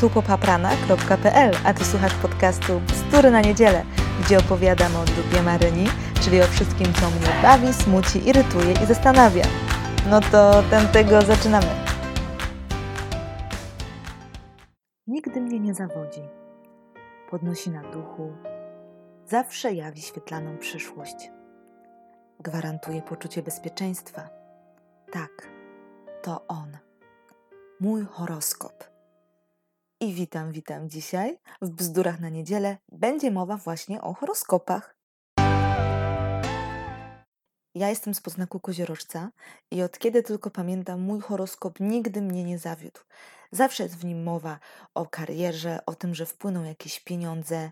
tu popaprana.pl, a ty słuchasz podcastu Bzdury na niedzielę, gdzie opowiadam o dupie Maryni, czyli o wszystkim, co mnie bawi, smuci, irytuje i zastanawia. No to tamtego zaczynamy. Nigdy mnie nie zawodzi. Podnosi na duchu. Zawsze jawi świetlaną przyszłość. Gwarantuje poczucie bezpieczeństwa. Tak, to on. Mój horoskop. I witam, witam dzisiaj. W Bzdurach na niedzielę będzie mowa właśnie o horoskopach. Ja jestem z poznaku koziorożca i od kiedy tylko pamiętam, mój horoskop nigdy mnie nie zawiódł. Zawsze jest w nim mowa o karierze, o tym, że wpłyną jakieś pieniądze,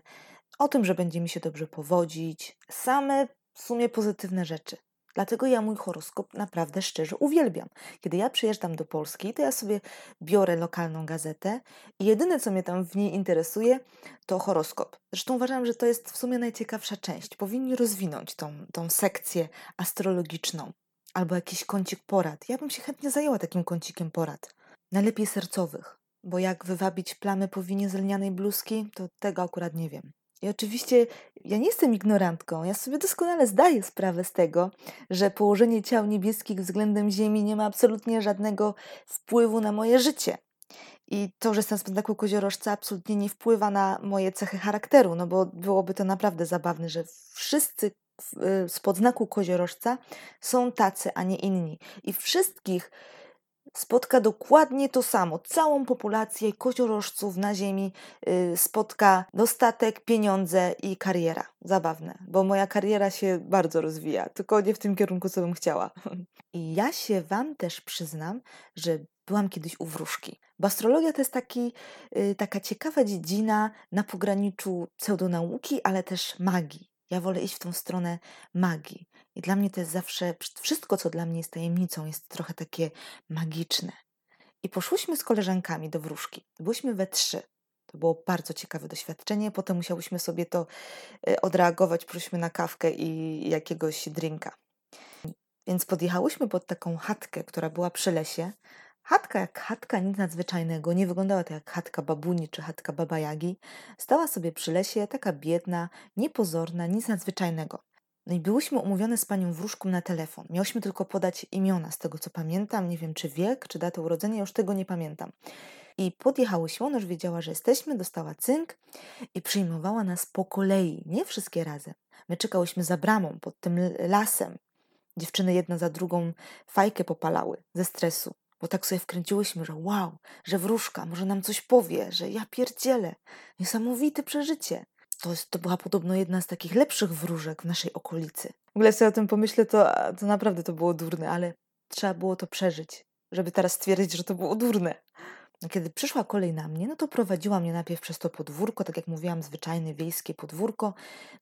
o tym, że będzie mi się dobrze powodzić. Same w sumie pozytywne rzeczy. Dlatego ja mój horoskop naprawdę szczerze uwielbiam. Kiedy ja przyjeżdżam do Polski, to ja sobie biorę lokalną gazetę i jedyne, co mnie tam w niej interesuje, to horoskop. Zresztą uważam, że to jest w sumie najciekawsza część. Powinni rozwinąć tą, tą sekcję astrologiczną albo jakiś kącik porad. Ja bym się chętnie zajęła takim kącikiem porad. Najlepiej sercowych, bo jak wywabić plamy po winie z lnianej bluzki, to tego akurat nie wiem. I oczywiście ja nie jestem ignorantką. Ja sobie doskonale zdaję sprawę z tego, że położenie ciał niebieskich względem Ziemi nie ma absolutnie żadnego wpływu na moje życie. I to, że jestem z znaku koziorożca, absolutnie nie wpływa na moje cechy charakteru, no bo byłoby to naprawdę zabawne, że wszyscy y, z podznaku koziorożca są tacy, a nie inni. I wszystkich spotka dokładnie to samo. Całą populację koziorożców na ziemi yy, spotka dostatek, pieniądze i kariera. Zabawne, bo moja kariera się bardzo rozwija, tylko nie w tym kierunku, co bym chciała. I ja się Wam też przyznam, że byłam kiedyś u wróżki. Bo astrologia to jest taki, yy, taka ciekawa dziedzina na pograniczu pseudonauki, ale też magii. Ja wolę iść w tą stronę magii. I dla mnie to jest zawsze, wszystko co dla mnie jest tajemnicą, jest trochę takie magiczne. I poszłyśmy z koleżankami do wróżki. Byłyśmy we trzy. To było bardzo ciekawe doświadczenie. Potem musiałyśmy sobie to e, odreagować. Poszliśmy na kawkę i jakiegoś drinka. Więc podjechałyśmy pod taką chatkę, która była przy lesie. Chatka jak chatka, nic nadzwyczajnego, nie wyglądała to jak chatka babuni czy chatka babajagi. Stała sobie przy lesie, taka biedna, niepozorna, nic nadzwyczajnego. No i byłyśmy umówione z panią wróżką na telefon. Miałyśmy tylko podać imiona, z tego co pamiętam. Nie wiem, czy wiek, czy datę urodzenia, już tego nie pamiętam. I podjechałyśmy, ona już wiedziała, że jesteśmy, dostała cynk i przyjmowała nas po kolei, nie wszystkie razem. My czekałyśmy za bramą, pod tym lasem. Dziewczyny jedna za drugą fajkę popalały ze stresu bo tak sobie wkręciłyśmy, że wow, że wróżka może nam coś powie, że ja pierdzielę. Niesamowite przeżycie. To, to była podobno jedna z takich lepszych wróżek w naszej okolicy. W ogóle sobie o tym pomyślę, to, to naprawdę to było durne, ale trzeba było to przeżyć, żeby teraz stwierdzić, że to było durne. No, kiedy przyszła kolej na mnie, no to prowadziła mnie najpierw przez to podwórko, tak jak mówiłam, zwyczajne wiejskie podwórko,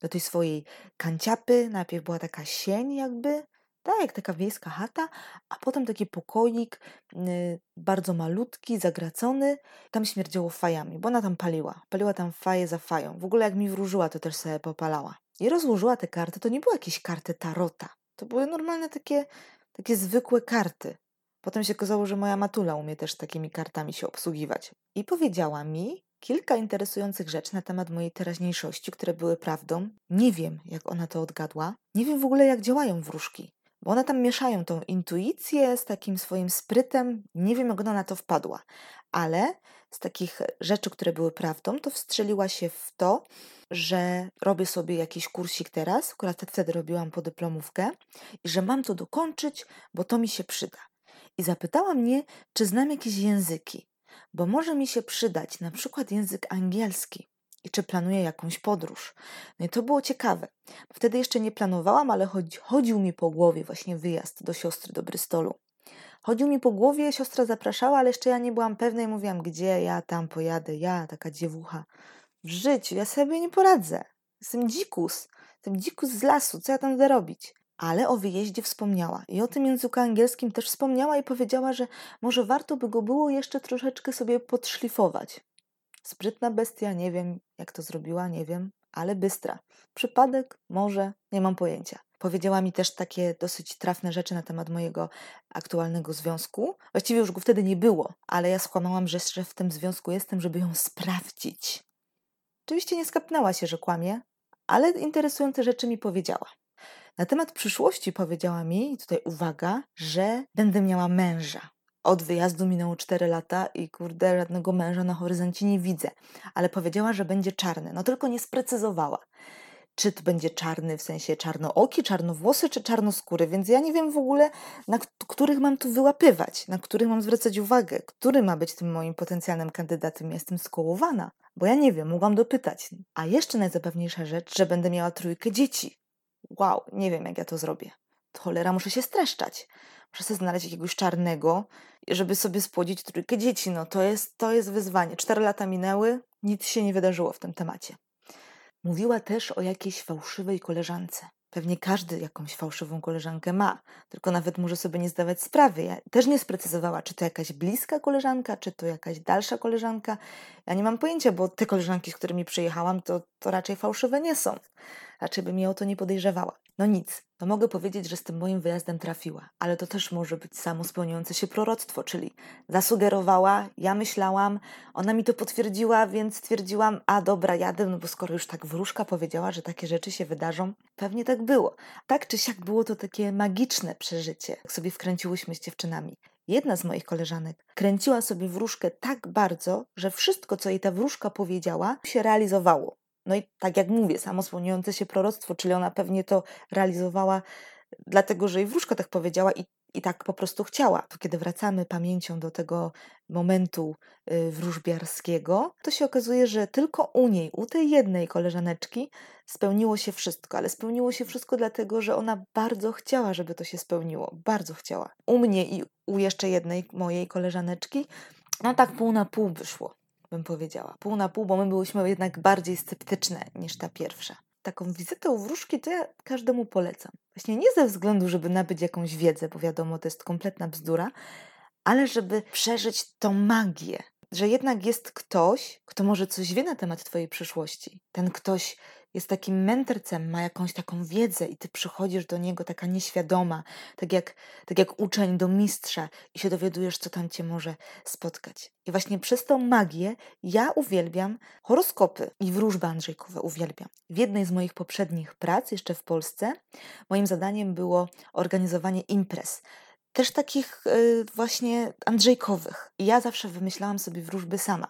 do tej swojej kanciapy. Najpierw była taka sień jakby, tak jak taka wiejska chata, a potem taki pokoik y, bardzo malutki, zagracony. Tam śmierdziało fajami, bo ona tam paliła. Paliła tam faję za fają. W ogóle jak mi wróżyła, to też sobie popalała. I rozłożyła te karty, to nie były jakieś karty tarota. To były normalne takie, takie zwykłe karty. Potem się okazało, że moja matula umie też takimi kartami się obsługiwać. I powiedziała mi kilka interesujących rzeczy na temat mojej teraźniejszości, które były prawdą. Nie wiem, jak ona to odgadła. Nie wiem w ogóle, jak działają wróżki. Bo one tam mieszają tą intuicję z takim swoim sprytem. Nie wiem, jak ona na to wpadła, ale z takich rzeczy, które były prawdą, to wstrzeliła się w to, że robię sobie jakiś kursik teraz, akurat wtedy robiłam podyplomówkę i że mam to dokończyć, bo to mi się przyda. I zapytała mnie, czy znam jakieś języki, bo może mi się przydać na przykład język angielski i czy planuję jakąś podróż. No i to było ciekawe. Wtedy jeszcze nie planowałam, ale chodzi, chodził mi po głowie właśnie wyjazd do siostry do Brystolu. Chodził mi po głowie, siostra zapraszała, ale jeszcze ja nie byłam pewna i mówiłam, gdzie ja tam pojadę, ja, taka dziewucha. W życiu, ja sobie nie poradzę. Jestem dzikus, jestem dzikus z lasu, co ja tam będę robić? Ale o wyjeździe wspomniała i o tym języku angielskim też wspomniała i powiedziała, że może warto by go było jeszcze troszeczkę sobie podszlifować. Sprytna bestia, nie wiem jak to zrobiła, nie wiem. ale bystra. Przypadek? Może, nie mam pojęcia. Powiedziała mi też takie dosyć trafne rzeczy na temat mojego aktualnego związku. Właściwie już go wtedy nie było, ale ja skłamałam, że jeszcze w tym związku jestem, żeby ją sprawdzić. Oczywiście nie skapnęła się, że kłamie, ale interesujące rzeczy mi powiedziała. Na temat przyszłości powiedziała mi, tutaj uwaga, że będę miała męża. Od wyjazdu minęło 4 lata i kurde, żadnego męża na horyzoncie nie widzę. Ale powiedziała, że będzie czarny. No tylko nie sprecyzowała. Czy to będzie czarny w sensie czarnooki, czarnowłosy czy czarnoskóry, więc ja nie wiem w ogóle, na których mam tu wyłapywać, na których mam zwracać uwagę, który ma być tym moim potencjalnym kandydatem. jestem skołowana, bo ja nie wiem, mogłam dopytać. A jeszcze najzabawniejsza rzecz, że będę miała trójkę dzieci. Wow, nie wiem jak ja to zrobię. Cholera, muszę się streszczać muszę sobie znaleźć jakiegoś czarnego, żeby sobie spłodzić trójkę dzieci. No to jest, to jest wyzwanie. Cztery lata minęły, nic się nie wydarzyło w tym temacie. Mówiła też o jakiejś fałszywej koleżance. Pewnie każdy jakąś fałszywą koleżankę ma, tylko nawet może sobie nie zdawać sprawy. Ja też nie sprecyzowała, czy to jakaś bliska koleżanka, czy to jakaś dalsza koleżanka. Ja nie mam pojęcia, bo te koleżanki, z którymi przyjechałam, to, to raczej fałszywe nie są. Raczej bym je o to nie podejrzewała. No nic, to mogę powiedzieć, że z tym moim wyjazdem trafiła, ale to też może być samo spełniające się proroctwo, czyli zasugerowała, ja myślałam, ona mi to potwierdziła, więc stwierdziłam, a dobra, jadę, no bo skoro już tak wróżka powiedziała, że takie rzeczy się wydarzą, pewnie tak było. Tak czy siak było to takie magiczne przeżycie, jak sobie wkręciłyśmy z dziewczynami. Jedna z moich koleżanek kręciła sobie wróżkę tak bardzo, że wszystko, co jej ta wróżka powiedziała, się realizowało. No i tak jak mówię, samo spełniające się proroctwo, czyli ona pewnie to realizowała dlatego, że jej wróżka tak powiedziała i, i tak po prostu chciała. Kiedy wracamy pamięcią do tego momentu y, wróżbiarskiego, to się okazuje, że tylko u niej, u tej jednej koleżaneczki spełniło się wszystko, ale spełniło się wszystko dlatego, że ona bardzo chciała, żeby to się spełniło. Bardzo chciała. U mnie i u jeszcze jednej mojej koleżaneczki, no tak pół na pół wyszło bym powiedziała. Pół na pół, bo my byłyśmy jednak bardziej sceptyczne niż ta pierwsza. Taką wizytę u wróżki to ja każdemu polecam. Właśnie nie ze względu, żeby nabyć jakąś wiedzę, bo wiadomo, to jest kompletna bzdura, ale żeby przeżyć tą magię, że jednak jest ktoś, kto może coś wie na temat Twojej przyszłości. Ten ktoś jest takim mędrcem, ma jakąś taką wiedzę i ty przychodzisz do niego taka nieświadoma, tak jak, tak jak uczeń do mistrza i się dowiadujesz, co tam cię może spotkać. I właśnie przez tą magię ja uwielbiam horoskopy i wróżby Andrzejkowe uwielbiam. W jednej z moich poprzednich prac, jeszcze w Polsce, moim zadaniem było organizowanie imprez też takich y, właśnie Andrzejkowych. I ja zawsze wymyślałam sobie wróżby sama.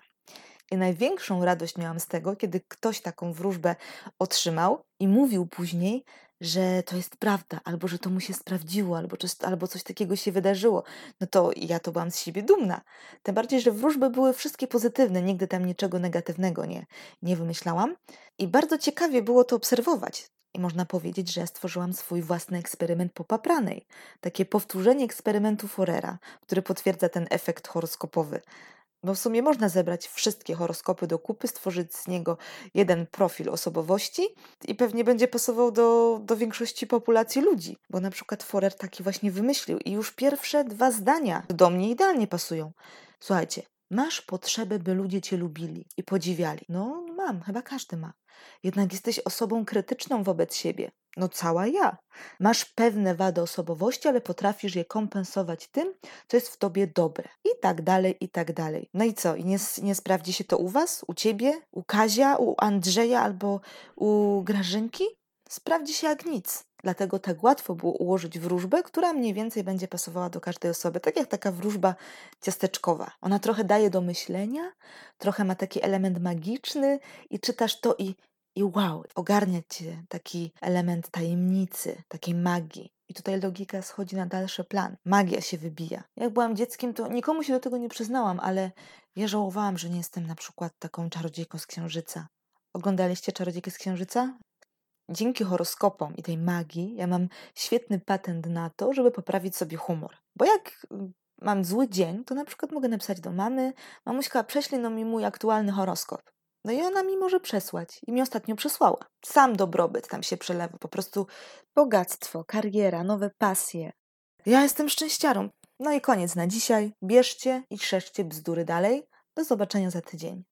I największą radość miałam z tego, kiedy ktoś taką wróżbę otrzymał i mówił później, że to jest prawda, albo że to mu się sprawdziło, albo coś, albo coś takiego się wydarzyło. No to ja to byłam z siebie dumna. Tym bardziej, że wróżby były wszystkie pozytywne, nigdy tam niczego negatywnego nie, nie wymyślałam. I bardzo ciekawie było to obserwować. I można powiedzieć, że stworzyłam swój własny eksperyment popapranej. Takie powtórzenie eksperymentu Forera, który potwierdza ten efekt horoskopowy. Bo w sumie można zebrać wszystkie horoskopy do kupy, stworzyć z niego jeden profil osobowości i pewnie będzie pasował do, do większości populacji ludzi. Bo na przykład Forer taki właśnie wymyślił i już pierwsze dwa zdania do mnie idealnie pasują. Słuchajcie, masz potrzebę, by ludzie cię lubili i podziwiali. No, mam, chyba każdy ma. Jednak jesteś osobą krytyczną wobec siebie. No cała ja. Masz pewne wady osobowości, ale potrafisz je kompensować tym, co jest w tobie dobre. I tak dalej, i tak dalej. No i co? I nie, nie sprawdzi się to u was, u ciebie, u Kazia, u Andrzeja albo u Grażynki? Sprawdzi się jak nic. Dlatego tak łatwo było ułożyć wróżbę, która mniej więcej będzie pasowała do każdej osoby. Tak jak taka wróżba ciasteczkowa. Ona trochę daje do myślenia, trochę ma taki element magiczny i czytasz to i i wow, ogarnia cię taki element tajemnicy, takiej magii. I tutaj logika schodzi na dalszy plan. Magia się wybija. Jak byłam dzieckiem, to nikomu się do tego nie przyznałam, ale ja żałowałam, że nie jestem na przykład taką czarodziejką z księżyca. Oglądaliście czarodziejkę z księżyca? Dzięki horoskopom i tej magii ja mam świetny patent na to, żeby poprawić sobie humor. Bo jak mm, mam zły dzień, to na przykład mogę napisać do mamy, mamuśka, prześlij no mi mój aktualny horoskop. No i ona mi może przesłać. I mi ostatnio przesłała. Sam dobrobyt tam się przelewa. Po prostu bogactwo, kariera, nowe pasje. Ja jestem szczęściarą. No i koniec na dzisiaj. Bierzcie i trzeszcie bzdury dalej. Do zobaczenia za tydzień.